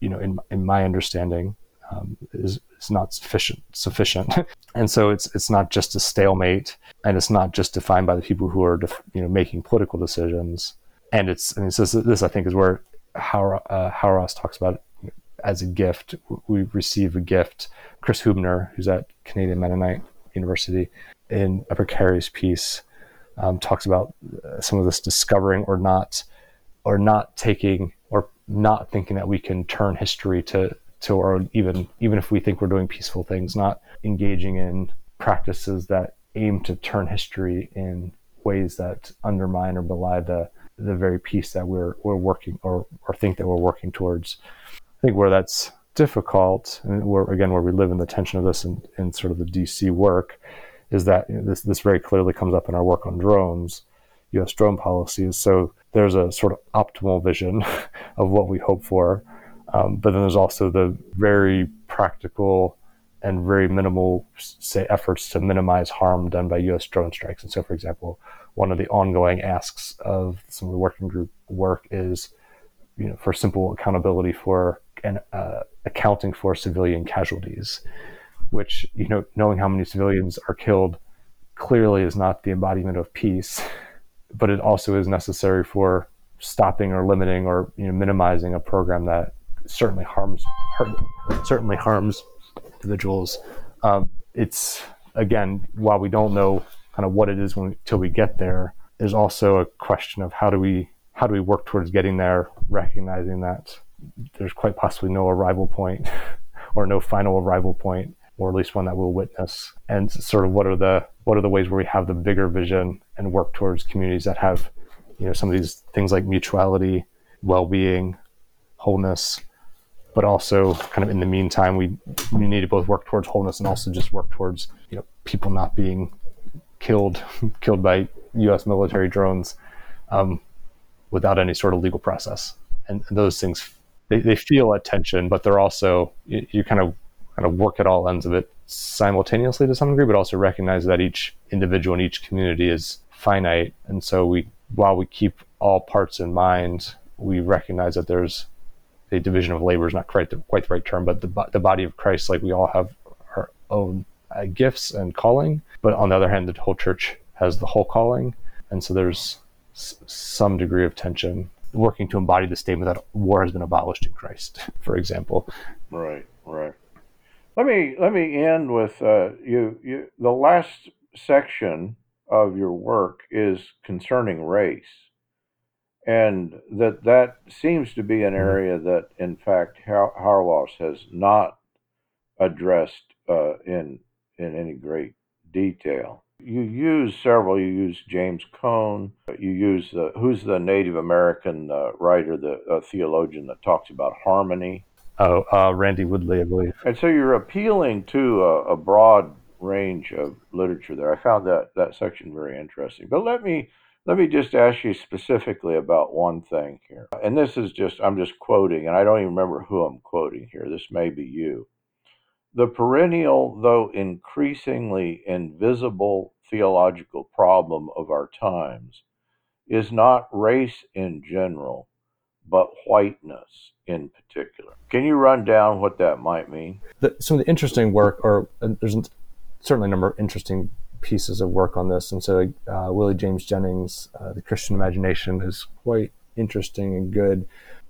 you know in, in my understanding um, is, is not sufficient sufficient and so it's it's not just a stalemate and it's not just defined by the people who are def, you know making political decisions and it's I and this, this I think is where how uh, Hauerwas talks about it as a gift. We receive a gift. Chris Huebner, who's at Canadian Mennonite University, in a precarious piece, um, talks about uh, some of this discovering or not, or not taking or not thinking that we can turn history to to or even even if we think we're doing peaceful things, not engaging in practices that aim to turn history in ways that undermine or belie the the very peace that we're we're working or or think that we're working towards. I think where that's difficult, and where again where we live in the tension of this in, in sort of the DC work, is that this this very clearly comes up in our work on drones, U.S. drone policies. So there's a sort of optimal vision of what we hope for, um, but then there's also the very practical and very minimal, say, efforts to minimize harm done by U.S. drone strikes. And so, for example, one of the ongoing asks of some of the working group work is, you know, for simple accountability for and uh, accounting for civilian casualties, which you know, knowing how many civilians are killed clearly is not the embodiment of peace, but it also is necessary for stopping or limiting or you know minimizing a program that certainly harms certainly harms individuals. Um, it's again, while we don't know kind of what it is until we get there, there's also a question of how do we how do we work towards getting there, recognizing that there's quite possibly no arrival point or no final arrival point, or at least one that we'll witness. And sort of what are the what are the ways where we have the bigger vision and work towards communities that have, you know, some of these things like mutuality, well-being, wholeness, but also kind of in the meantime, we, we need to both work towards wholeness and also just work towards you know people not being killed killed by U.S. military drones um, without any sort of legal process. And, and those things they, they feel at tension, but they're also you, you kind of kind of work at all ends of it simultaneously to some degree, but also recognize that each individual in each community is finite. And so we while we keep all parts in mind, we recognize that there's the division of labor is not quite the, quite the right term, but the, the body of Christ, like we all have our own uh, gifts and calling. But on the other hand, the whole church has the whole calling. And so there's s- some degree of tension working to embody the statement that war has been abolished in Christ, for example. Right, right. Let me let me end with uh, you. You the last section of your work is concerning race and that that seems to be an mm-hmm. area that, in fact, Hauerwas has not addressed uh, in in any great detail. You use several. You use James Cone. You use the who's the Native American uh, writer, the uh, theologian that talks about harmony. Oh, uh, Randy Woodley, I believe. And so you're appealing to a, a broad range of literature there. I found that that section very interesting. But let me let me just ask you specifically about one thing here. And this is just, I'm just quoting, and I don't even remember who I'm quoting here. This may be you. The perennial, though increasingly invisible theological problem of our times is not race in general, but whiteness in particular. Can you run down what that might mean? The, some of the interesting work, or uh, there's certainly a number of interesting pieces of work on this. And so uh, Willie James Jennings, uh, The Christian Imagination, is quite interesting and good.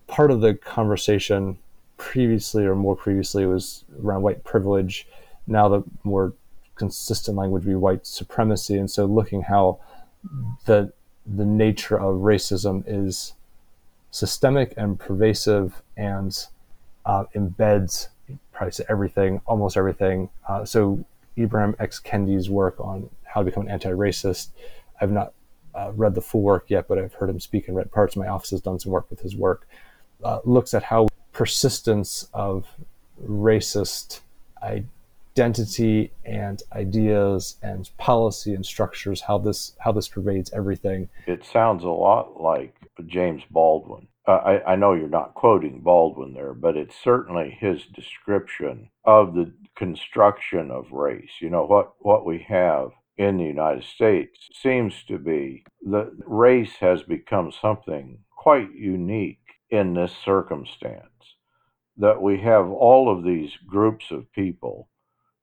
Part of the conversation previously, or more previously, was around white privilege. Now the more consistent language would be white supremacy. And so looking how the the nature of racism is systemic and pervasive and uh, embeds probably everything, almost everything. Uh, so Ibram X. Kendi's work on how to become an anti-racist. I've not uh, read the full work yet, but I've heard him speak and read parts. My office has done some work with his work. Uh, looks at how persistence of racist identity and ideas and policy and structures, how this how this pervades everything. It sounds a lot like James Baldwin. Uh, I, I know you're not quoting Baldwin there, but it's certainly his description of the construction of race. You know, what, what we have in the United States seems to be that race has become something quite unique in this circumstance. That we have all of these groups of people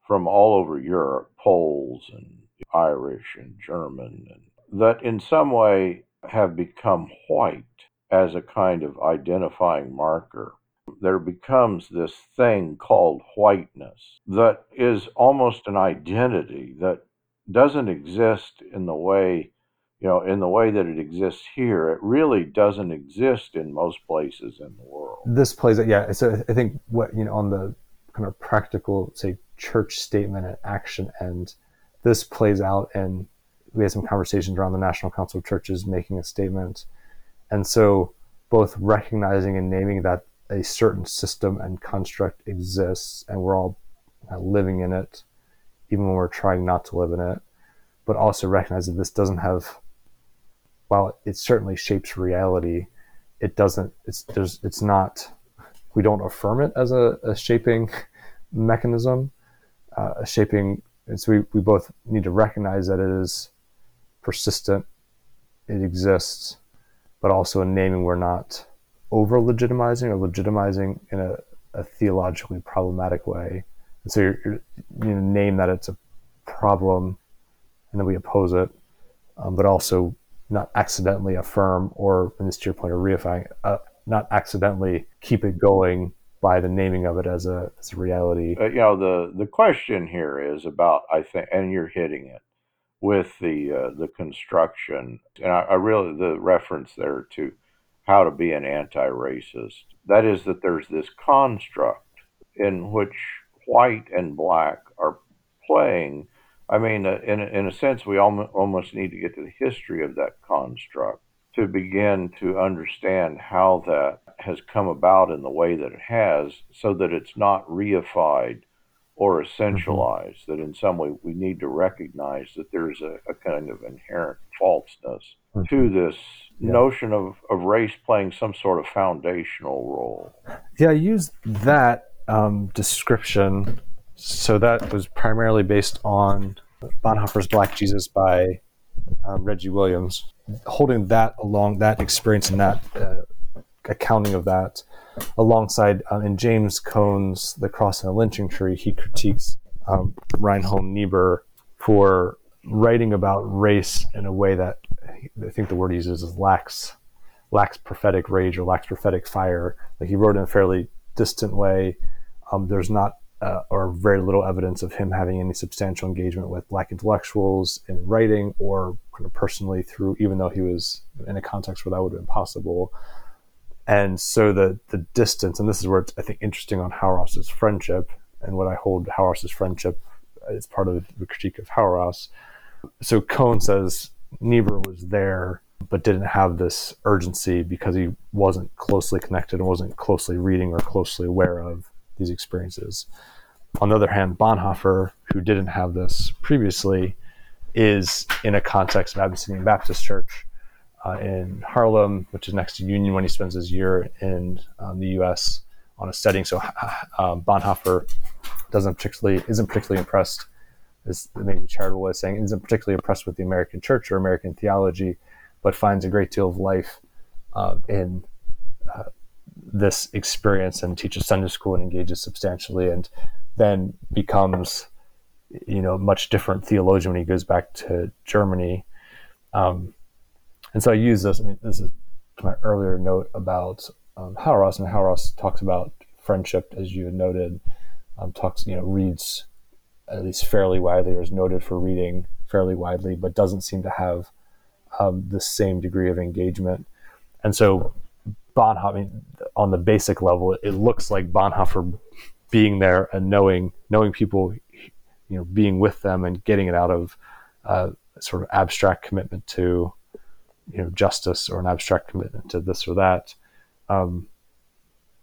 from all over Europe, Poles and Irish and German, and that in some way have become white as a kind of identifying marker. there becomes this thing called whiteness that is almost an identity that doesn't exist in the way you know in the way that it exists here it really doesn't exist in most places in the world this plays yeah so i think what you know on the kind of practical say church statement and action end this plays out and we had some conversations around the national council of churches making a statement and so both recognizing and naming that a certain system and construct exists and we're all living in it even when we're trying not to live in it but also recognize that this doesn't have while it certainly shapes reality it doesn't it's there's it's not we don't affirm it as a, a shaping mechanism uh, a shaping and so we, we both need to recognize that it is persistent it exists but also in naming we're not over legitimizing or legitimizing in a, a theologically problematic way. And so you're, you're, you name that it's a problem and then we oppose it, um, but also not accidentally affirm or, in this to your point of reifying, uh, not accidentally keep it going by the naming of it as a, as a reality. Uh, you know, the, the question here is about, I think, and you're hitting it with the uh, the construction, and I, I, really the reference there to how to be an anti-racist. That is that there's this construct in which white and black are playing. I mean, uh, in in a sense, we almost need to get to the history of that construct to begin to understand how that has come about in the way that it has, so that it's not reified or essentialized, mm-hmm. that in some way we need to recognize that there's a, a kind of inherent falseness mm-hmm. to this yeah. notion of, of race playing some sort of foundational role. Yeah, I used that um, description. So that was primarily based on Bonhoeffer's Black Jesus by um, Reggie Williams. Holding that along, that experience and that uh, accounting of that alongside um, in James Cone's The Cross and the Lynching Tree, he critiques um, Reinhold Niebuhr for writing about race in a way that I think the word he uses is lacks lacks prophetic rage or lacks prophetic fire. Like he wrote in a fairly distant way. Um, there's not uh, or very little evidence of him having any substantial engagement with black intellectuals in writing or kind of personally through, even though he was in a context where that would have been possible. And so the the distance, and this is where it's I think interesting on Hauerwas's friendship and what I hold Hauerwas's friendship as part of the critique of Hauerwas. So Cone says Niebuhr was there but didn't have this urgency because he wasn't closely connected and wasn't closely reading or closely aware of these experiences. On the other hand, Bonhoeffer, who didn't have this previously, is in a context of Abyssinian Baptist Church uh, in Harlem, which is next to Union, when he spends his year in um, the U.S. on a studying. So um, Bonhoeffer doesn't particularly isn't particularly impressed, is maybe charitable way of saying, isn't particularly impressed with the American church or American theology, but finds a great deal of life uh, in uh, this experience and teaches Sunday school and engages substantially, and then becomes you know much different theologian when he goes back to Germany. Um, and so I use this. I mean, this is my earlier note about um, Hauerwas, and Hauerwas talks about friendship, as you had noted. Um, talks, you know, reads at least fairly widely, or is noted for reading fairly widely, but doesn't seem to have um, the same degree of engagement. And so, Bonhoeffer, I mean, on the basic level, it looks like Bonhoeffer being there and knowing knowing people, you know, being with them and getting it out of uh, sort of abstract commitment to you know justice or an abstract commitment to this or that, um,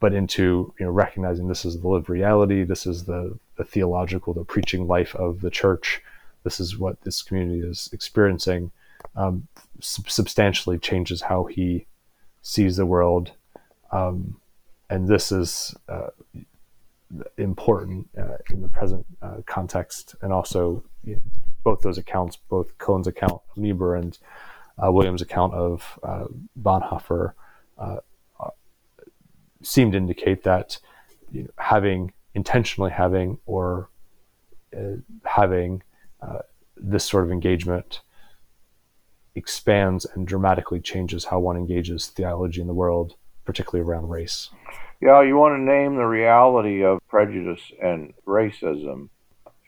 but into you know recognizing this is the lived reality, this is the the theological, the preaching life of the church, this is what this community is experiencing. Um, sub- substantially changes how he sees the world, um, and this is uh, important uh, in the present uh, context, and also you know, both those accounts, both Cone's account of Niebuhr and uh, Williams' account of uh, Bonhoeffer uh, uh, to indicate that you know, having intentionally having or uh, having uh, this sort of engagement expands and dramatically changes how one engages theology in the world, particularly around race. Yeah, you want to name the reality of prejudice and racism,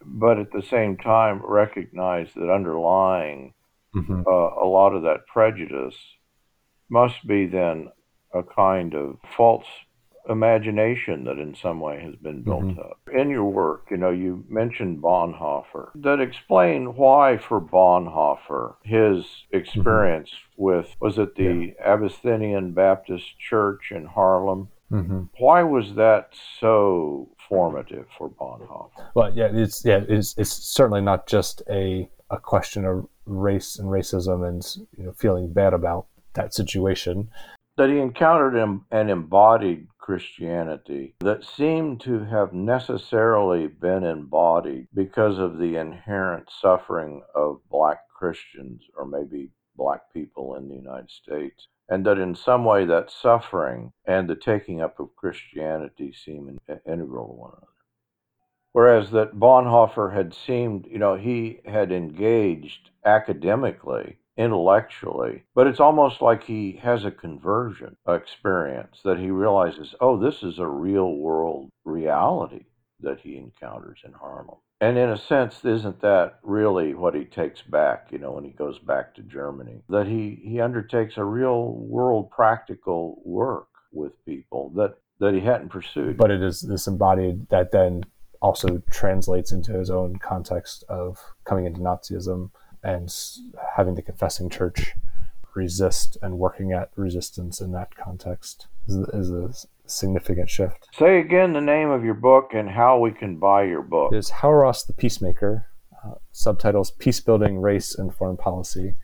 but at the same time recognize that underlying mm-hmm. uh, a lot of that prejudice must be then a kind of false imagination that in some way has been built mm-hmm. up. In your work, you know, you mentioned Bonhoeffer. That explain why for Bonhoeffer his experience mm-hmm. with was it the yeah. Abyssinian Baptist Church in Harlem? Mm-hmm. Why was that so formative for Bonhoeffer? Well, yeah, it's yeah, it's it's certainly not just a a question of race and racism and you know feeling bad about that situation. That he encountered and embodied Christianity that seemed to have necessarily been embodied because of the inherent suffering of black Christians or maybe black people in the United States. And that in some way that suffering and the taking up of Christianity seem integral to one another. Whereas that Bonhoeffer had seemed, you know, he had engaged academically, intellectually, but it's almost like he has a conversion experience that he realizes, oh, this is a real world reality that he encounters in Harlem. And in a sense, isn't that really what he takes back, you know, when he goes back to Germany? That he, he undertakes a real world practical work with people that, that he hadn't pursued. But it is this embodied that then also translates into his own context of coming into Nazism and having the confessing church resist and working at resistance in that context is, is significant shift. Say again the name of your book and how we can buy your book. It is Hauerwas the Peacemaker, uh, subtitles Peace Building, Race, and Foreign Policy.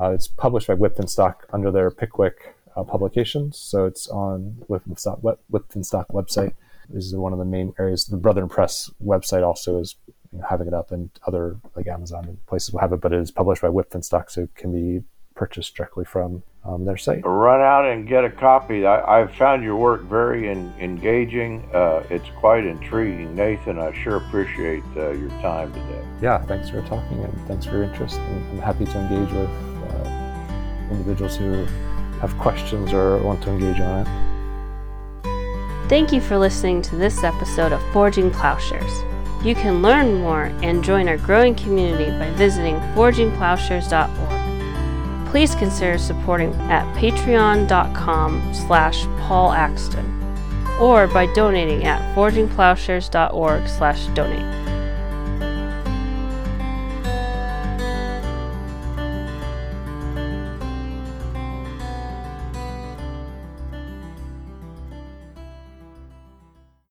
Uh, it's published by Wipf under their Pickwick uh, publications, so it's on Wipf web, website. This is one of the main areas. The Brethren Press website also is you know, having it up, and other like Amazon and places will have it, but it is published by Wipf so it can be purchased directly from um, their site. Run out and get a copy. I, have found your work very in, engaging. Uh, it's quite intriguing. Nathan, I sure appreciate uh, your time today. Yeah, thanks for talking and thanks for your interest. And I'm happy to engage with uh, individuals who have questions or want to engage on it. Thank you for listening to this episode of Forging Plowshares. You can learn more and join our growing community by visiting forgingplowshares.org please consider supporting at patreon.com slash Paul Axton or by donating at forgingplowshares.org slash donate.